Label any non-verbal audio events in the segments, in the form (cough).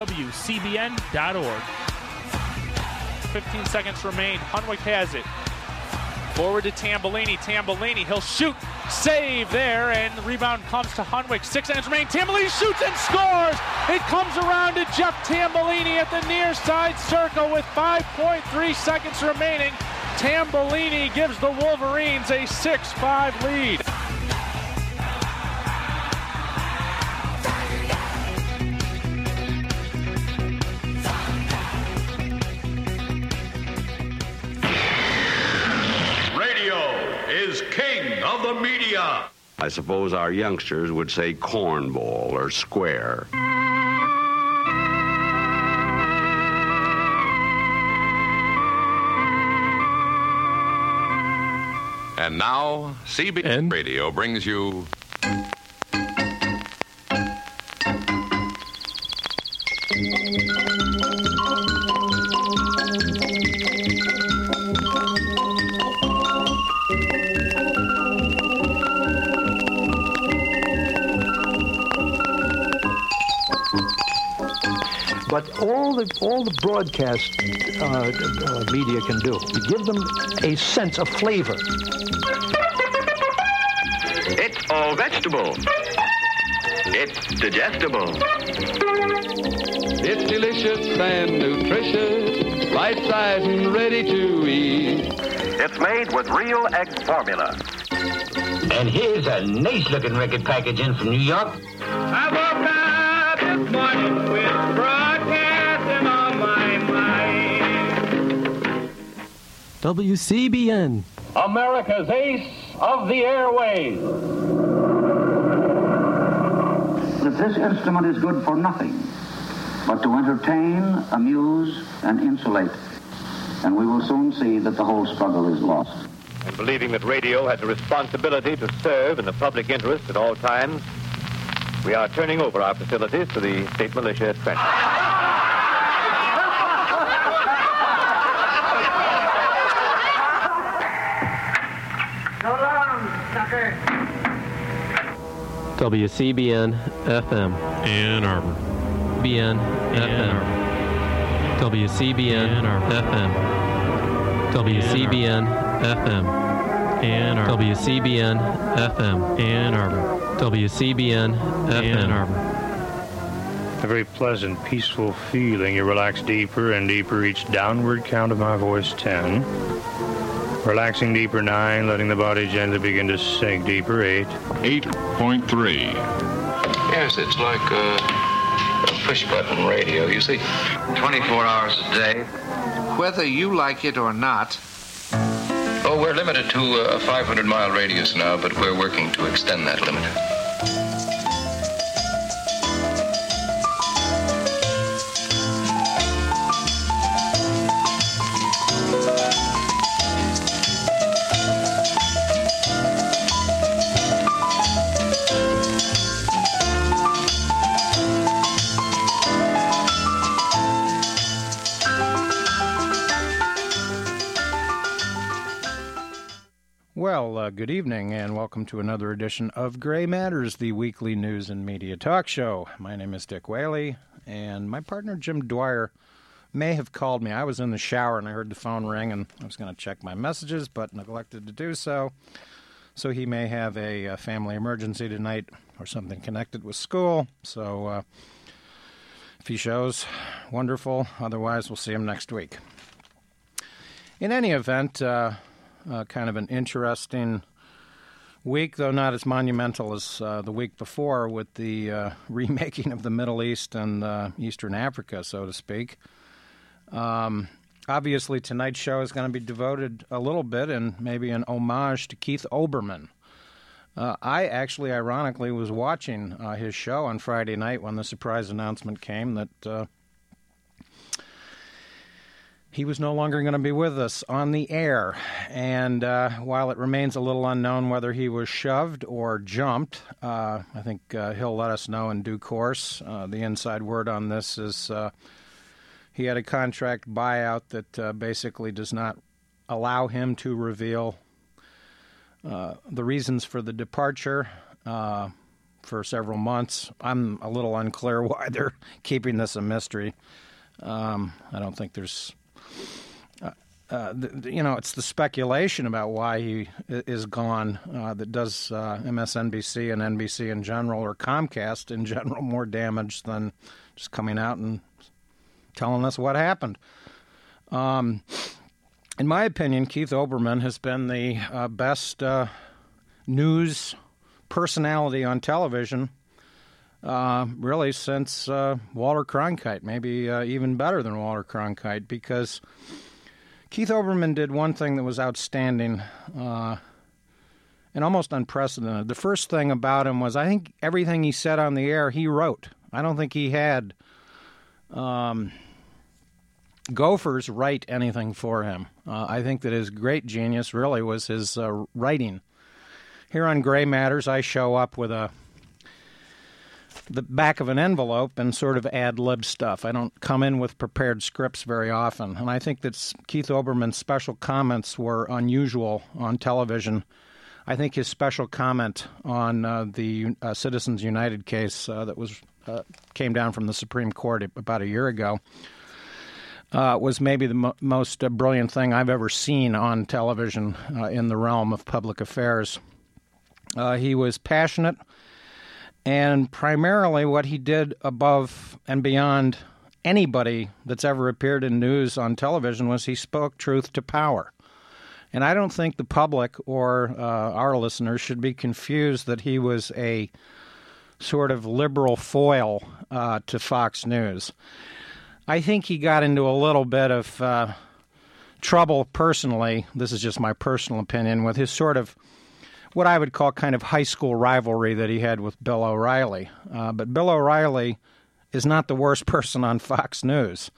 WCBN.org. 15 seconds remain. Hunwick has it. Forward to Tambellini. Tambellini, he'll shoot. Save there, and the rebound comes to Hunwick. Six seconds remain. Tambellini shoots and scores. It comes around to Jeff Tambellini at the near side circle with 5.3 seconds remaining. Tambellini gives the Wolverines a 6-5 lead. I suppose our youngsters would say cornball or square. And now, CBN Radio brings you But all the all the broadcast uh, uh, media can do to give them a sense of flavor. It's all vegetable. It's digestible. It's delicious and nutritious, right size and ready to eat. It's made with real egg formula. And here's a nice looking record package in from New York. WCBN. America's ace of the airways. that this instrument is good for nothing but to entertain, amuse, and insulate. And we will soon see that the whole struggle is lost. And believing that radio has a responsibility to serve in the public interest at all times, we are turning over our facilities to the state militia at Trenton. WCBN FM. Ann Arbor. BN FM. WCBN FM. WCBN FM. Ann Arbor. WCBN FM. Ann Arbor. WCBN Ann Arbor. A very pleasant, peaceful feeling. You relax deeper and deeper each downward count of my voice 10. Relaxing deeper 9, letting the body gently begin to sink deeper 8. 8.3. Yes, it's like a, a push button radio, you see. 24 hours a day. Whether you like it or not. Oh, we're limited to uh, a 500 mile radius now, but we're working to extend that limit. Good evening, and welcome to another edition of Gray Matters, the weekly news and media talk show. My name is Dick Whaley, and my partner Jim Dwyer may have called me. I was in the shower and I heard the phone ring, and I was going to check my messages, but neglected to do so. So he may have a, uh family emergency tonight or something connected with school. So uh, if he shows, wonderful. Otherwise, we'll see him next week. In any event, uh, uh, kind of an interesting week, though not as monumental as uh, the week before, with the uh, (laughs) remaking of the Middle East and uh, Eastern Africa, so to speak. Um, obviously, tonight's show is going to be devoted a little bit and maybe an homage to Keith Olbermann. Uh, I actually, ironically, was watching uh, his show on Friday night when the surprise announcement came that uh, he was no longer going to be with us on the air. And uh, while it remains a little unknown whether he was shoved or jumped, uh, I think uh, he'll let us know in due course. Uh, the inside word on this is uh, he had a contract buyout that uh, basically does not allow him to reveal the reasons for the departure. For several months. I'm a little unclear (laughs) why they're keeping this a mystery. Um, I don't think there's, uh, uh, the, you know, it's the speculation about why he is gone uh, that does uh, MSNBC and NBC in general, or Comcast in general, more damage than just coming out and telling us what happened. Um, in my opinion, Keith Olbermann has been the uh, best uh, news personality on television, uh, really, since uh, Walter Cronkite, maybe uh, even better than Walter Cronkite, because Keith Olbermann did one thing that was outstanding uh, and almost unprecedented. The first thing about him was I think everything he said on the air, he wrote. I don't think he had. Um, gophers write anything for him. Uh, I think that his great genius really was his uh, writing. Here on Gray Matters, I show up with a the back of an envelope and sort of ad lib stuff. I don't come in with prepared scripts very often, and I think that Keith Olbermann's special comments were unusual on television. I think his special comment on uh, the uh, Citizens United case uh, that was uh, came down from the Supreme Court about a year ago uh, was maybe the mo- most uh, brilliant thing I've ever seen on television in the realm of public affairs. He was passionate, and primarily what he did above and beyond anybody that's ever appeared in news on television was he spoke truth to power. And I don't think the public or uh, our listeners should be confused that he was a sort of liberal foil uh, to Fox News. I think he got into a little bit of uh, trouble personally. This is just my personal opinion with his sort of what I would call kind of high school rivalry that he had with Bill O'Reilly. Uh, but Bill O'Reilly is not the worst (laughs) person on Fox News.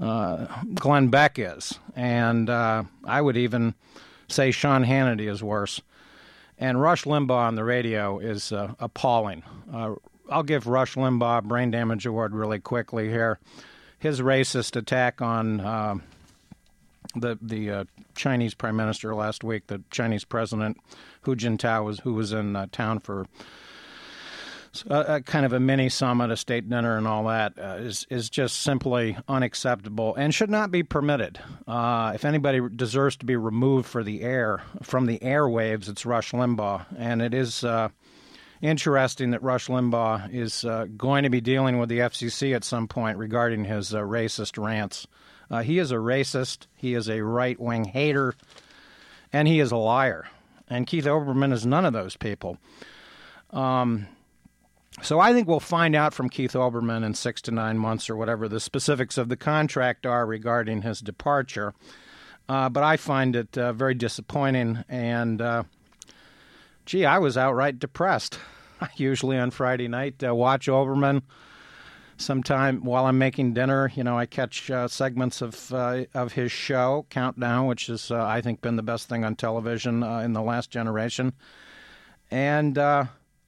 Uh, Glenn Beck is, and uh, I would even say Sean Hannity is worse. And Rush Limbaugh on the radio is uh, appalling. Uh, I'll give Rush Limbaugh a brain damage award really quickly here his racist attack on uh, the the uh, Chinese prime minister last week, the Chinese president Hu Jintao was who was in uh, town for a, a, kind of a mini summit, a state dinner, and all that uh, is is just simply unacceptable and should not be permitted. Uh, if anybody deserves to be removed for the air from the airwaves, it's Rush Limbaugh, and it is uh, interesting that Rush Limbaugh is uh, going to be dealing with the FCC at some point regarding his uh, racist rants. Uh, he is a racist, he is a right wing hater, and he is a liar. And Keith Olbermann is none of those people. Um, so I think we'll find out from Keith Olbermann in six to nine months or whatever the specifics of the contract are regarding his departure. Uh, but I find it uh, very disappointing and uh, gee, I was outright depressed. I (laughs) Usually on Friday night, uh, watch Olbermann. Sometime while I'm making dinner, you know, I catch uh, segments of uh, of his show Countdown, which has uh, I think been the best thing on television uh, in the last generation. And uh,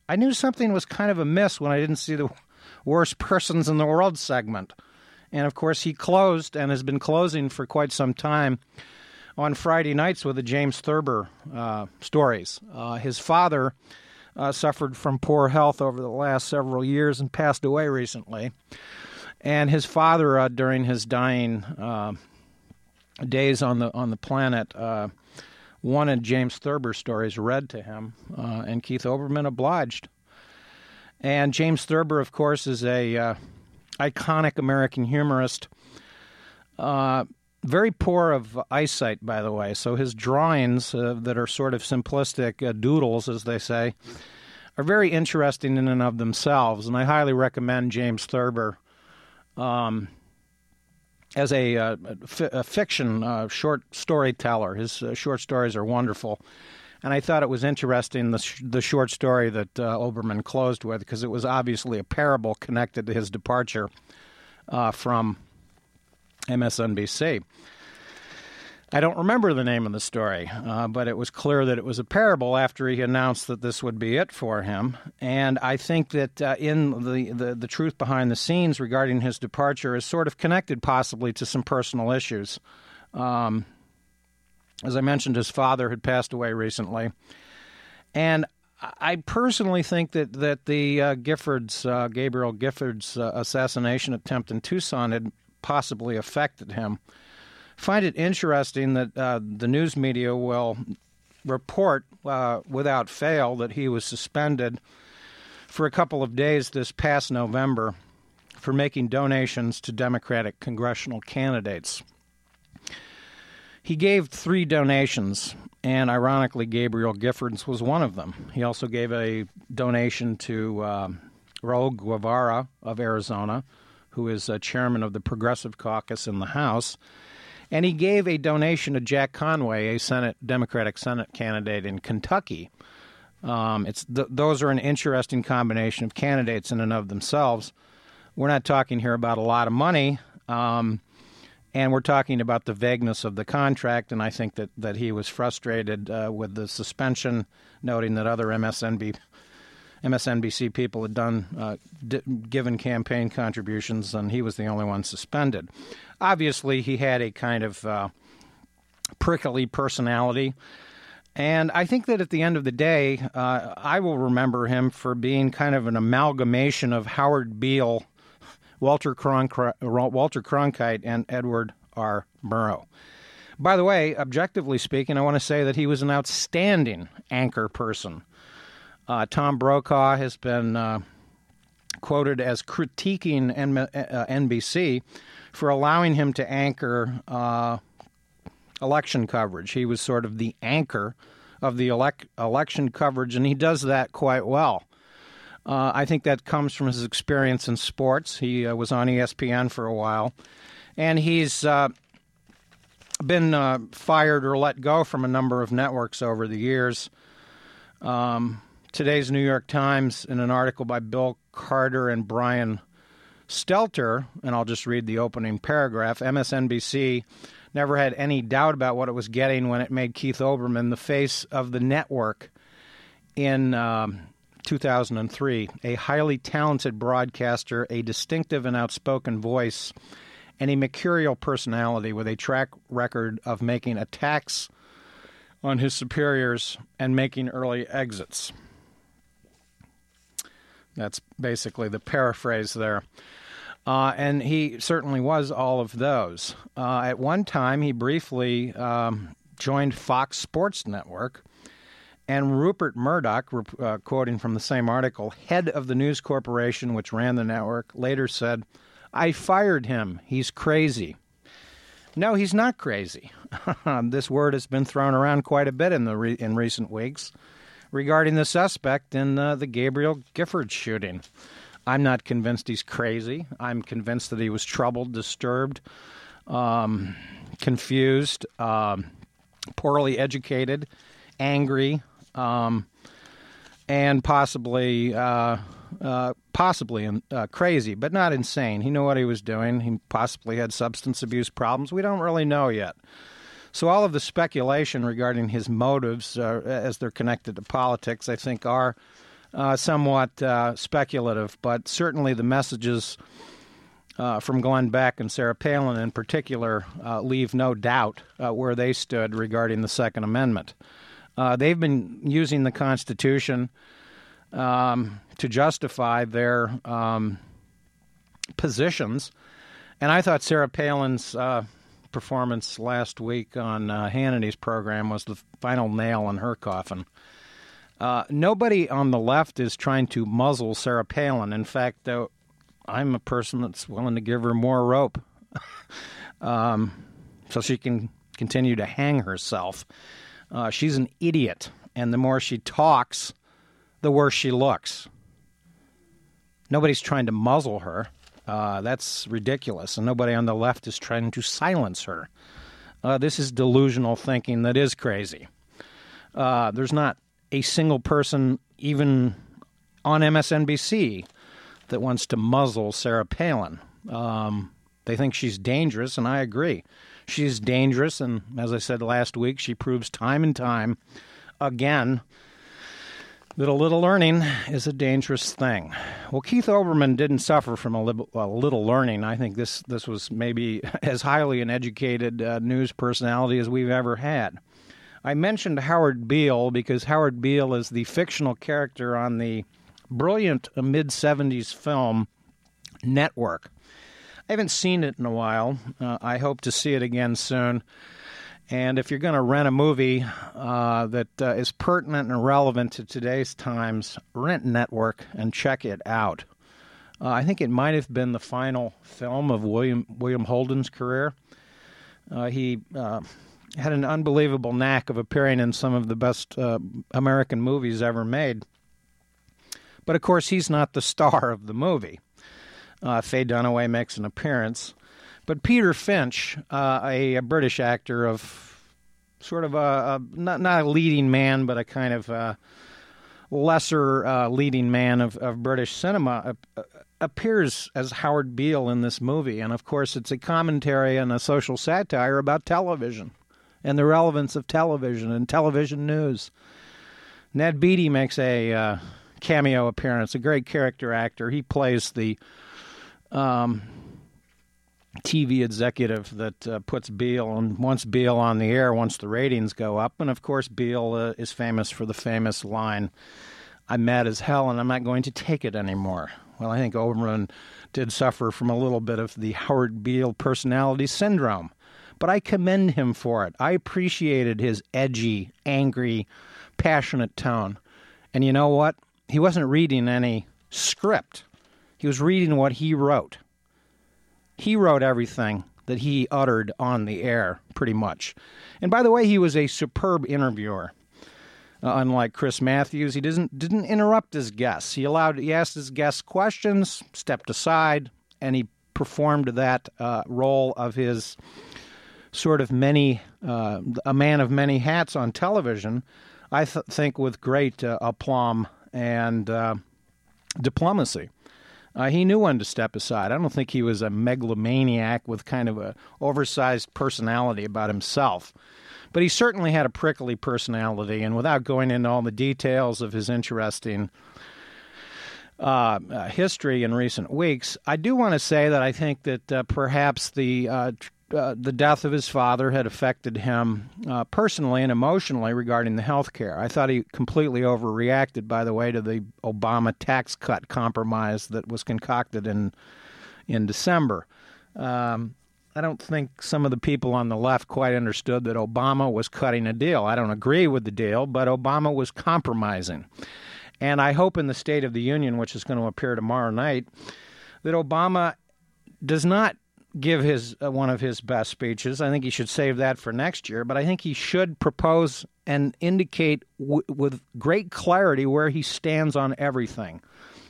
I knew something was kind of amiss when I didn't see the (laughs) worst persons in the world segment. And of course, he closed and has been closing for quite some time on Friday nights with the James Thurber uh, stories. His father uh, suffered from poor health over the last several years and passed away recently. And his father, uh, during his dying uh, days on the on the planet, uh, wanted James Thurber stories read to him, and Keith Olbermann obliged. And James Thurber, of course, is a iconic American humorist. Uh, very poor of eyesight, by the way. So his drawings, uh, that are sort of simplistic uh, doodles, as they say, are very interesting in and of themselves. And I highly recommend James Thurber um, as a, uh, a fiction uh, short storyteller. His uh, short stories are wonderful. And I thought it was interesting the, sh- the short story that uh, Olbermann closed with because it was obviously a parable connected to his departure from MSNBC. I don't remember the name of the story, uh, but it was clear that it was a parable after he announced that this would be it for him. And I think that uh, in the, the, the, truth behind the scenes regarding his departure is sort of connected possibly to some personal issues. Um, as I mentioned, his father had passed away recently. And I personally think that that the uh, Giffords, uh, Gabrielle Giffords uh, assassination attempt in Tucson had possibly affected him. Find it interesting that uh, the news media will report uh, without fail that he was suspended for a couple of days this past November for making donations to Democratic congressional candidates. He gave three donations, and ironically, Gabrielle Giffords was one of them. He also gave a donation to uh, Raul Grijalva of Arizona, who is uh, chairman of the Progressive Caucus in the House. And he gave a donation to Jack Conway, a Senate Democratic Senate candidate in Kentucky. Um, it's th- those are an interesting combination of candidates in and of themselves. We're not talking here about a lot of money, um, and we're talking about the vagueness of the contract. And I think that, that he was frustrated uh, with the suspension, noting that other MSNB, MSNBC people had done uh, d- given campaign contributions, and he was the only one suspended. Obviously, he had a kind of uh, prickly personality. And I think that at the end of the day, uh, I will remember him for being kind of an amalgamation of Howard Beale, Walter, Cronk- Walter Cronkite, and Edward R. Murrow. By the way, objectively speaking, I want to say that he was an outstanding anchor person. Uh, Tom Brokaw has been uh, quoted as critiquing N- uh, NBC for allowing him to anchor uh, election coverage. He was sort of the anchor of the elect- election coverage, and he does that quite well. Uh, I think that comes from his experience in sports. He uh, was on ESPN for a while, and he's been fired or let go from a number of networks over the years. Um, today's New York Times, in an article by Bill Carter and Brian Stelter, and I'll just read the opening paragraph MSNBC never had any doubt about what it was getting when it made Keith Olbermann the face of the network in um, 2003. A highly talented broadcaster, a distinctive and outspoken voice, and a mercurial personality with a track record of making attacks on his superiors and making early exits. That's basically the paraphrase there. Uh, and he certainly was all of those. Uh, at one time, he briefly um, joined Fox Sports Network. And Rupert Murdoch, uh, quoting from the same article, head of the news corporation which ran the network, later said, I fired him. He's crazy. No, he's not crazy. (laughs) this word has been thrown around quite a bit in, the re- in recent weeks regarding the suspect in uh, the Gabrielle Gifford shooting. I'm not convinced he's crazy. I'm convinced that he was troubled, disturbed, um, confused, um, poorly educated, angry, um, and possibly uh, uh, possibly uh, crazy, but not insane. He knew what he was doing. He possibly had substance abuse problems. We don't really know yet. So all of the speculation regarding his motives, uh, as they're connected to politics, I think are uh, somewhat uh, speculative, but certainly the messages uh, from Glenn Beck and Sarah Palin in particular uh, leave no doubt uh, where they stood regarding the Second Amendment. They've been using the Constitution um, to justify their um, positions, and I thought Sarah Palin's performance last week on Hannity's program was the final nail in her coffin. Uh, nobody on the left is trying to muzzle Sarah Palin. In fact, though, I'm a person that's willing to give her more rope (laughs) um, so she can continue to hang herself. Uh, she's an idiot, and the more she talks, the worse she looks. Nobody's trying to muzzle her. Uh, that's ridiculous, and nobody on the left is trying to silence her. Uh, this is delusional thinking that is crazy. Uh, there's not a single person, even on MSNBC, that wants to muzzle Sarah Palin. Um, they think she's dangerous, and I agree. She's dangerous, and as I said last week, she proves time and time again that a little learning is a dangerous thing. Well, Keith Olbermann didn't suffer from a, li- a little learning. I think this this was maybe (laughs) as highly an educated uh, news personality as we've ever had. I mentioned Howard Beale because Howard Beale is the fictional character on the brilliant mid 70s film Network. I haven't seen it in a while. Uh, I hope to see it again soon. And if you're going to rent a movie uh, that uh, is pertinent and relevant to today's times, rent Network and check it out. Uh, I think it might have been the final film of William William Holden's career. Uh, he uh, had an unbelievable knack of appearing in some of the best uh, American movies ever made. But of course, he's not the (laughs) star of the movie. Faye Dunaway makes an appearance. But Peter Finch, uh, a, a, British actor of sort of a, a, not, not a leading man, but a kind of uh, lesser uh, leading man of, of British cinema, uh, appears as Howard Beale in this movie. And of course, it's a commentary and a social satire about television and the relevance of television and television news. Ned Beatty makes a uh, cameo appearance, a great character actor. He plays the um, TV executive that uh, puts Beale and wants Beale on the air once the ratings go up. And of course, Beale uh, is famous for the famous line, I'm mad as hell and I'm not going to take it anymore. Well, I think Olbermann did suffer from a little bit of the Howard Beale personality syndrome, but I commend him for it. I appreciated his edgy, angry, passionate tone. And you know what? He wasn't reading any script, he was reading what he wrote. He wrote everything that he uttered on the air, pretty much. And by the way, he was a superb interviewer. Uh, unlike Chris Matthews, he didn't didn't interrupt his guests. He allowed he asked his guests questions, stepped aside, and he performed that uh, role of his sort of many uh, a man of many hats on television. I th- think with great uh, aplomb and uh, diplomacy. Uh, he knew when to step aside. I don't think he was a megalomaniac with kind of a oversized personality about himself. But he certainly had a prickly personality, and without going into all the details of his interesting uh, uh, history in recent weeks, I do want to say that I think that uh, perhaps the uh, uh, the death of his father had affected him uh, personally and emotionally regarding the health care. I thought he completely overreacted, by the way, to the Obama tax cut compromise that was concocted in in December. Um, I don't think some of the people on the left quite understood that Obama was cutting a deal. I don't agree with the deal, but Obama was compromising. And I hope in the State of the Union, which is going to appear tomorrow night, that Obama does not give his uh, one of his best speeches. I think he should save that for next year, but I think he should propose and indicate w- with great clarity where he stands on everything.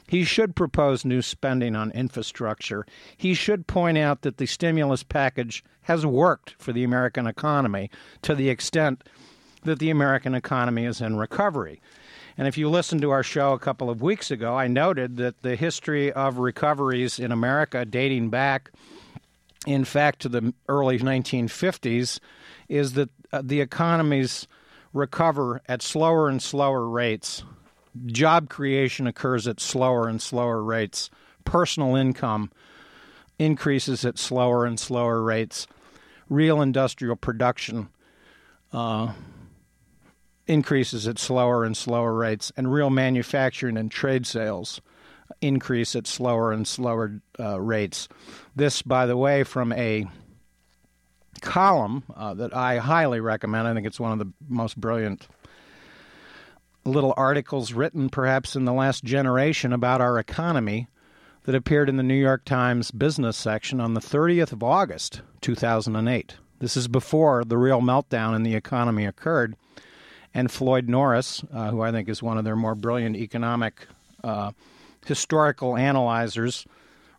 He should propose new spending on infrastructure. He should point out that the stimulus package has worked for the American economy to the extent that the American economy is in recovery. And if you listened to our show a couple of weeks ago, I noted that the history of recoveries in America dating back in fact, to the early 1950s, is that uh, the economies recover at slower and slower rates. Job creation occurs at slower and slower rates. Personal income increases at slower and slower rates. Real industrial production uh, increases at slower and slower rates. And real manufacturing and trade sales increase at slower and slower uh, rates. This, by the way, from a column uh, that I highly recommend. I think it's one of the most brilliant little articles written, perhaps in the last generation, about our economy that appeared in the New York Times business section on the 30th of August, 2008. This is before the real meltdown in the economy occurred. And Floyd Norris, uh, who I think is one of their more brilliant economic uh, historical analyzers,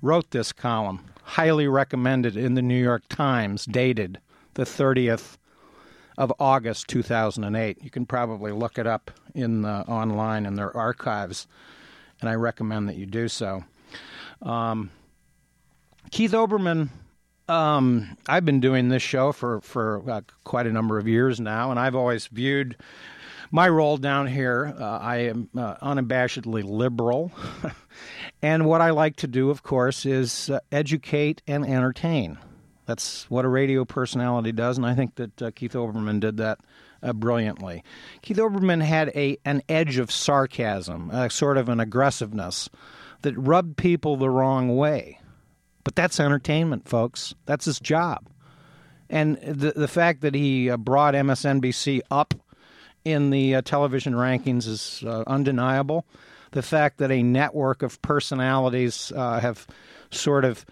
wrote this column, highly recommended in the New York Times, dated the 30th of August 2008. You can probably look it up in the, online in their archives, and I recommend that you do so. Um, Keith Olbermann, um, I've been doing this show for for uh, quite a number of years now, and I've always viewed my role down here, uh, I am uh, unabashedly liberal. (laughs) and what I like to do, of course, is uh, educate and entertain. That's what a radio personality does, and I think that uh, Keith Olbermann did that uh, brilliantly. Keith Olbermann had a an edge of sarcasm, uh, sort of an aggressiveness that rubbed people the wrong way. But that's entertainment, folks. That's his job. And the the fact that he uh, brought MSNBC up in the uh, television rankings is undeniable. The fact that a network of personalities uh, have sort of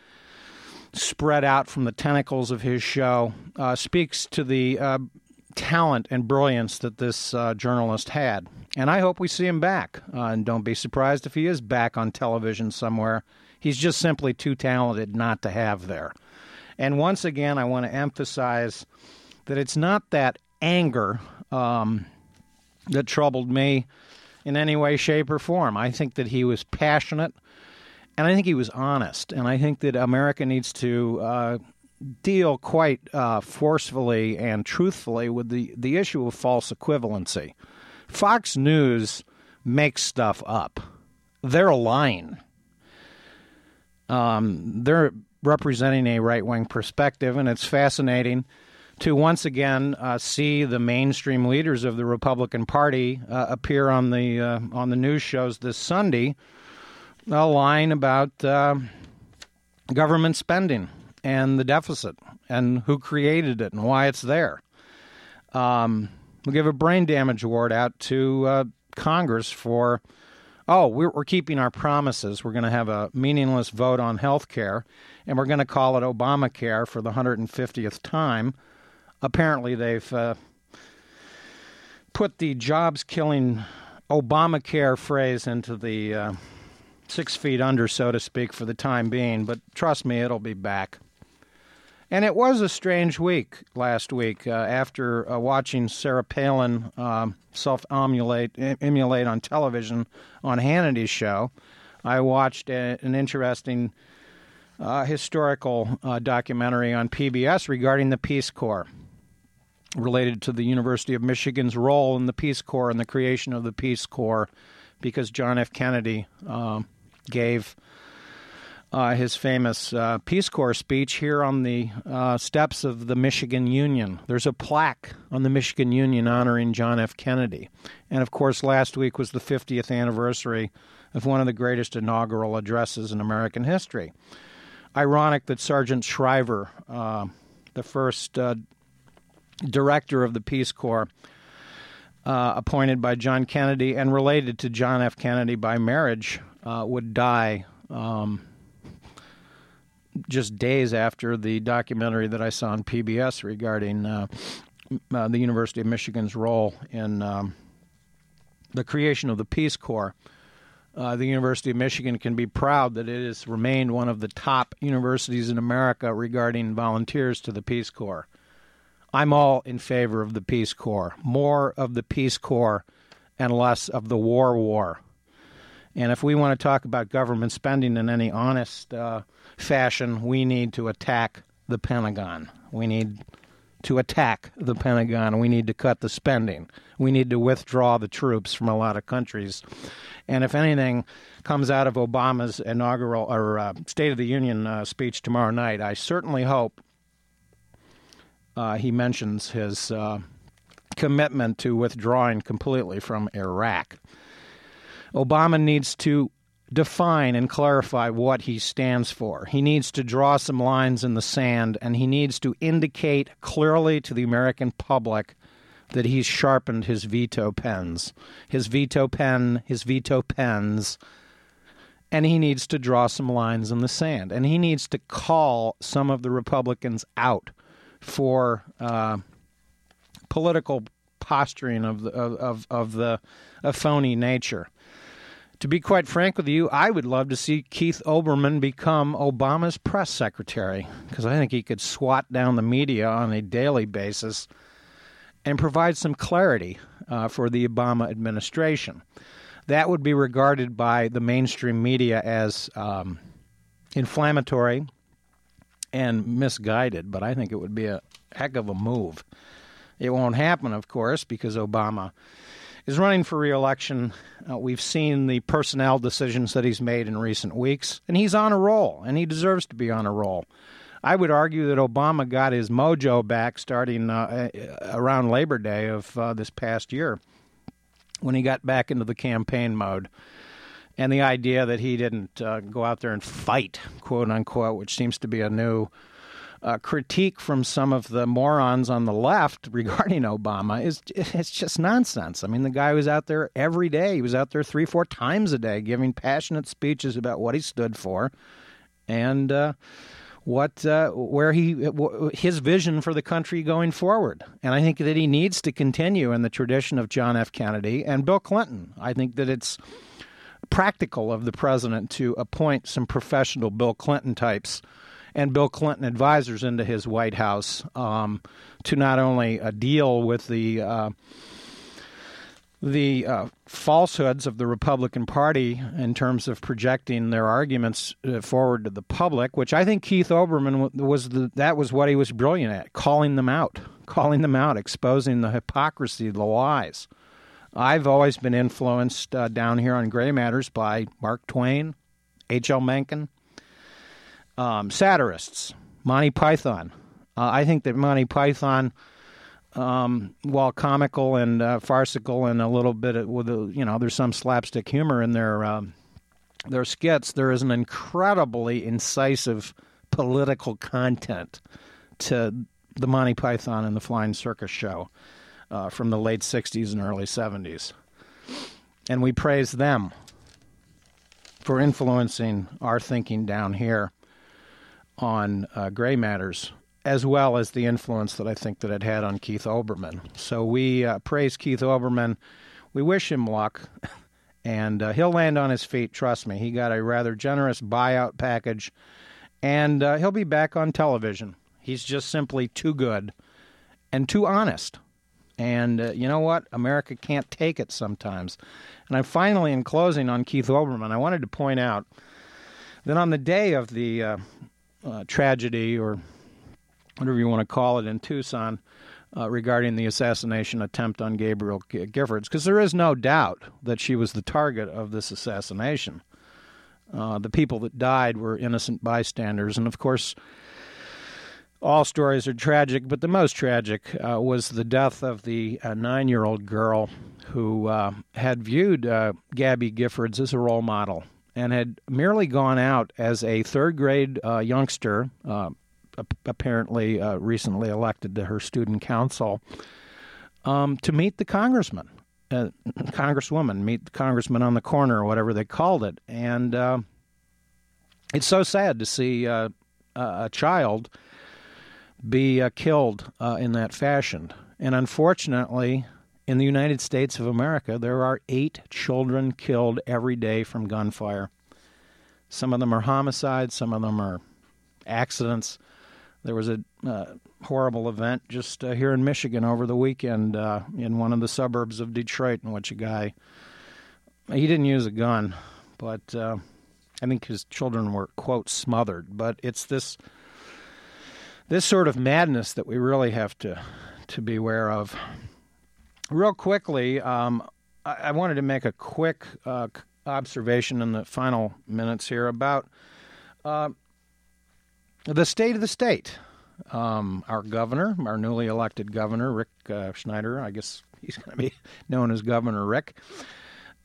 spread out from the tentacles of his show uh, speaks to the uh, talent and brilliance that this uh, journalist had. And I hope we see him back. and don't be surprised if he is back on television somewhere. He's just simply too talented not to have there. And once again, I want to emphasize that it's not that anger um, that troubled me in any way, shape, or form. I think that he was passionate, and I think he was honest. And I think that America needs to uh, deal quite uh, forcefully and truthfully with the, the issue of false equivalency. Fox News makes stuff up. They're lying. Um, they're representing a right wing perspective, and it's fascinating to once again uh, see the mainstream leaders of the Republican Party uh, appear on the uh, on the news shows this Sunday, a line about uh, government spending and the deficit and who created it and why it's there. Um, we'll give a brain damage award out to uh, Congress for oh, we're, we're keeping our promises. We're going to have a meaningless vote on health care, and we're going to call it Obamacare for the 150th time. Apparently, they've uh, put the jobs killing Obamacare phrase into the uh, six feet under, so to speak, for the time being, but trust me, it'll be back. And it was a strange week last week uh, after uh, watching Sarah Palin uh, self emulate emulate on television on Hannity's show. I watched a, an interesting uh, historical uh, documentary on PBS regarding the Peace Corps, related to the University of Michigan's role in the Peace Corps and the creation of the Peace Corps, because John F. Kennedy um, gave uh, his famous uh, Peace Corps speech here on the uh, steps of the Michigan Union. There's a plaque on the Michigan Union honoring John F. Kennedy. And of course, last week was the 50th anniversary of one of the greatest inaugural addresses in American history. Ironic that Sargent Shriver, uh, the first uh, director of the Peace Corps, uh, appointed by John Kennedy and related to John F. Kennedy by marriage, would die. Um, just days after the documentary that I saw on PBS regarding uh, uh, the University of Michigan's role in um, the creation of the Peace Corps. Uh, the University of Michigan can be proud that it has remained one of the top universities in America regarding volunteers to the Peace Corps. I'm all in favor of the Peace Corps. More of the Peace Corps and less of the war war. And if we want to talk about government spending in any honest uh, fashion, we need to attack the Pentagon. We need to attack the Pentagon. We need to cut the spending. We need to withdraw the troops from a lot of countries. And if anything comes out of Obama's inaugural or uh, State of the Union uh, speech tomorrow night, I certainly hope he mentions his uh, commitment to withdrawing completely from Iraq. Obama needs to define and clarify what he stands for. He needs to draw some lines in the sand and he needs to indicate clearly to the American public that he's sharpened his veto pens. His veto pen, his veto pens. And he needs to draw some lines in the sand. And he needs to call some of the Republicans out for uh, political posturing of the, of, of the a phony nature to be quite frank with you, I would love to see Keith Olbermann become Obama's press secretary because I think he could swat down the media on a daily basis and provide some clarity uh, for the Obama administration. That would be regarded by the mainstream media as um, inflammatory and misguided, but I think it would be a heck of a move. It won't happen, of course, because Obama is running for reelection. Uh, we've seen the personnel decisions that he's made in recent weeks, and he's on a roll, and he deserves to be on a roll. I would argue that Obama got his mojo back starting uh, around Labor Day of uh, this past year when he got back into the campaign mode. And the idea that he didn't uh, go out there and fight, quote unquote, which seems to be a new uh, critique from some of the morons on the left (laughs) regarding Obama is it's just nonsense. I mean, the guy was out there every day. He was out there three, four times a day, giving passionate speeches about what he stood for, and uh, what uh, where he his vision for the country going forward. And I think that he needs to continue in the tradition of John F. Kennedy and Bill Clinton. I think that it's practical of the president to appoint some professional Bill Clinton types and Bill Clinton advisors into his White House um, to not only uh, deal with the uh, the uh, falsehoods of the Republican Party in terms of projecting their arguments uh, forward to the public, which I think Keith Olbermann was the, that was what he was brilliant at, calling them out, calling them out, exposing the hypocrisy, the lies. I've always been influenced uh, down here on Gray Matters by Mark Twain, H.L. Mencken, um, satirists, Monty Python. Uh, I think that Monty Python, um, while comical and uh, farcical and a little bit of, with a, you know, there's some slapstick humor in their um, their skits. There is an incredibly incisive political content to the Monty Python and the Flying Circus show uh, from the late '60s and early '70s, and we praise them for influencing our thinking down here on uh, gray matters, as well as the influence that I think that it had on Keith Olbermann. So we uh, praise Keith Olbermann. We wish him luck, (laughs) and uh, he'll land on his feet. Trust me. He got a rather generous buyout package, and uh, he'll be back on television. He's just simply too good and too honest. And uh, you know what? America can't take it sometimes. And I'm finally, in closing on Keith Olbermann, I wanted to point out that on the day of the uh, uh, tragedy or whatever you want to call it in Tucson uh, regarding the assassination attempt on Gabrielle Giffords, because there is no doubt that she was the target of this assassination. Uh, the people that died were innocent bystanders, and of course, all stories are tragic, but the most tragic uh, was the death of the uh, nine year old girl who uh, had viewed uh, Gabby Giffords as a role model and had merely gone out as a third grade uh, youngster, uh, apparently recently elected to her student council, um, to meet the congressman, congresswoman, meet the congressman on the corner or whatever they called it. And it's so sad to see a child be killed in that fashion. And unfortunately, in the United States of America, there are eight children killed every day from gunfire. Some of them are homicides, some of them are accidents. There was a uh, horrible event just uh, here in Michigan over the weekend uh, in one of the suburbs of Detroit in which a guy, he didn't use a gun, but uh, I think his children were, quote, smothered. But it's this. This sort of madness that we really have to to beware of. Real quickly, um, I, I, wanted to make a quick uh, observation in the final minutes here about uh, the state of the state. Um, our governor, our newly elected governor, Rick uh, Snyder, I guess he's going to be (laughs) known as Governor Rick.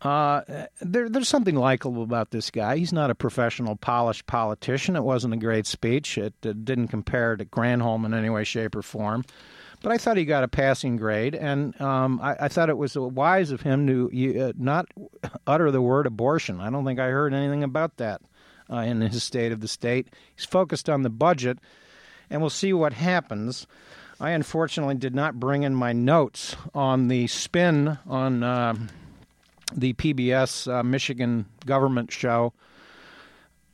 Uh, there, there's something likable about this guy. He's not a professional, polished politician. It wasn't a great speech. It, it didn't compare to Granholm in any way, shape, or form. But I thought he got a passing grade, and um, I, I, thought it was wise of him to uh, not utter the word abortion. I don't think I heard anything about that uh, in his State of the State. He's focused on the budget, and we'll see what happens. I unfortunately did not bring in my notes on the spin on uh, the PBS uh, Michigan government show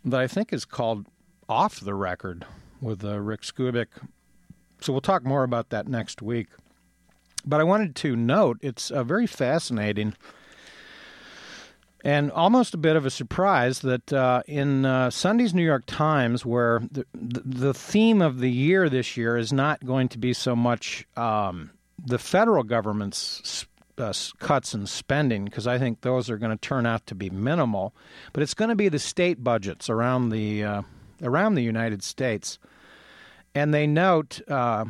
that I think is called Off the Record with uh, Rick Skubick so we'll talk more about that next week. But I wanted to note it's uh, very fascinating and almost a bit of a surprise that uh, in uh, Sunday's New York Times, where the, the theme of the year this year is not going to be so much um, the federal government's uh, cuts in spending, because I think those are going to turn out to be minimal, but it's going to be the state budgets around the uh, around the United States. And they note, uh,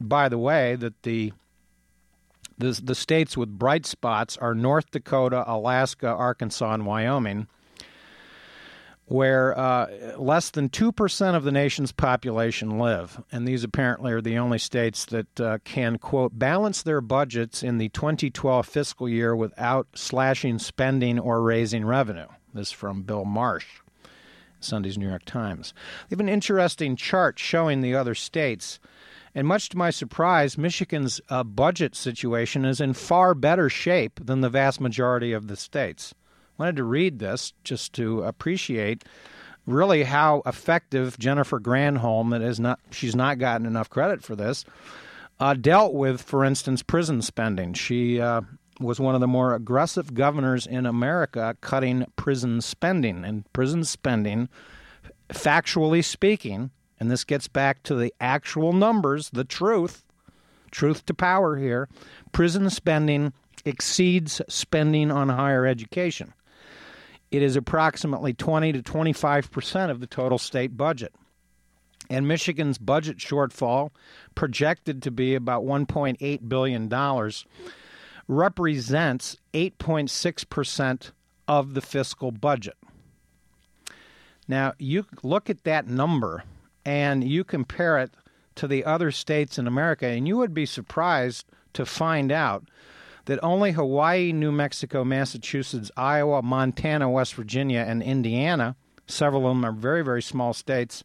by the way, that the, the the states with bright spots are North Dakota, Alaska, Arkansas, and Wyoming where uh, less than 2% of the nation's population live. And these apparently are the only states that uh, can, quote, balance their budgets in the 2012 fiscal year without slashing spending or raising revenue. This from Bill Marsh, Sunday's New York Times. They have an interesting chart showing the other states. And much to my surprise, Michigan's uh, budget situation is in far better shape than the vast majority of the states wanted to read this just to appreciate really how effective Jennifer Granholm, that is not she's not gotten enough credit for this, uh, dealt with, for instance, prison spending. She uh, was one of the more aggressive governors in America cutting prison spending. And prison spending, factually speaking, and this gets back to the actual numbers, the truth, truth to power here, prison spending exceeds spending on higher education it is approximately 20 to 25 percent of the total state budget. And Michigan's budget shortfall, projected to be about $1.8 billion, represents 8.6 percent of the fiscal budget. Now, you look at that number and you compare it to the other states in America, and you would be surprised to find out that only Hawaii, New Mexico, Massachusetts, Iowa, Montana, West Virginia, and Indiana, several of them are very, very small states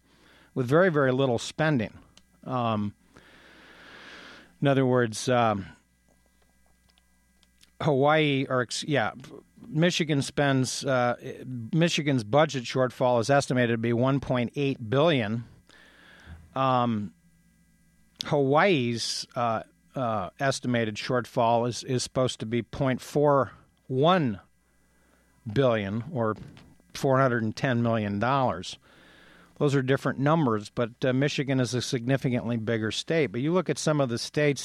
with very, very little spending. Um, in other words, um, Hawaii, or yeah, Michigan spends uh, Michigan's budget shortfall is estimated to be 1.8 billion. Um, Hawaii's uh, uh, estimated shortfall is, is supposed to be 0.41 billion or 410 million dollars. Those are different numbers, but uh, Michigan is a significantly bigger state. But you look at some of the states